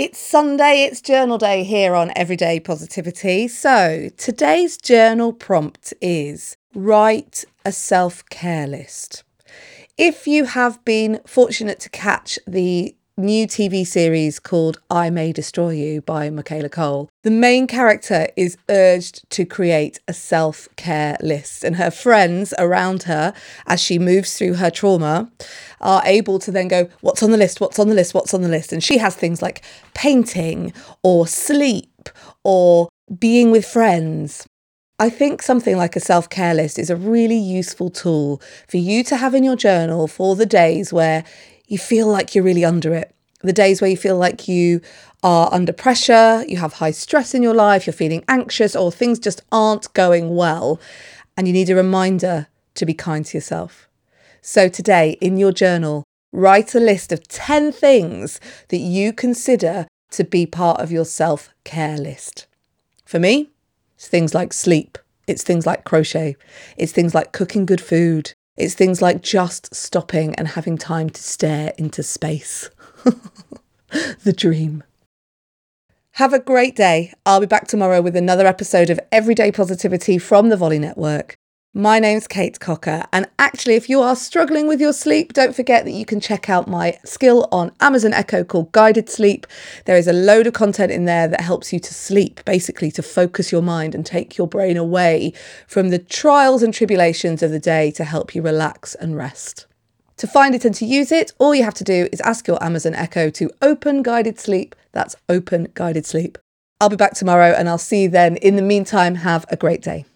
It's Sunday, it's journal day here on Everyday Positivity. So, today's journal prompt is write a self care list. If you have been fortunate to catch the new TV series called I May Destroy You by Michaela Coel. the main character is urged to create a self care list, and her friends around her, as she moves through her trauma, are able to then go, What's on the list? What's on the list? What's on the list? And she has things like painting or sleep or being with friends. I think something like a self care list is a really useful tool for you to have in your journal for the days where you feel like you're really under it. The days where you feel like you are under pressure, you have high stress in your life, you're feeling anxious, or things just aren't going well, and you need a reminder to be kind to yourself. So, today in your journal, write a list of 10 things that you consider to be part of your self care list. For me, it's things like sleep, it's things like crochet, it's things like cooking good food, it's things like just stopping and having time to stare into space. the dream. Have a great day. I'll be back tomorrow with another episode of Everyday Positivity from the Volley Network. My name's Kate Cocker, and actually, if you are struggling with your sleep, don't forget that you can check out my skill on Amazon Echo called Guided Sleep. There is a load of content in there that helps you to sleep, basically to focus your mind and take your brain away from the trials and tribulations of the day to help you relax and rest. To find it and to use it, all you have to do is ask your Amazon Echo to open Guided Sleep. That's open Guided Sleep. I'll be back tomorrow and I'll see you then. In the meantime, have a great day.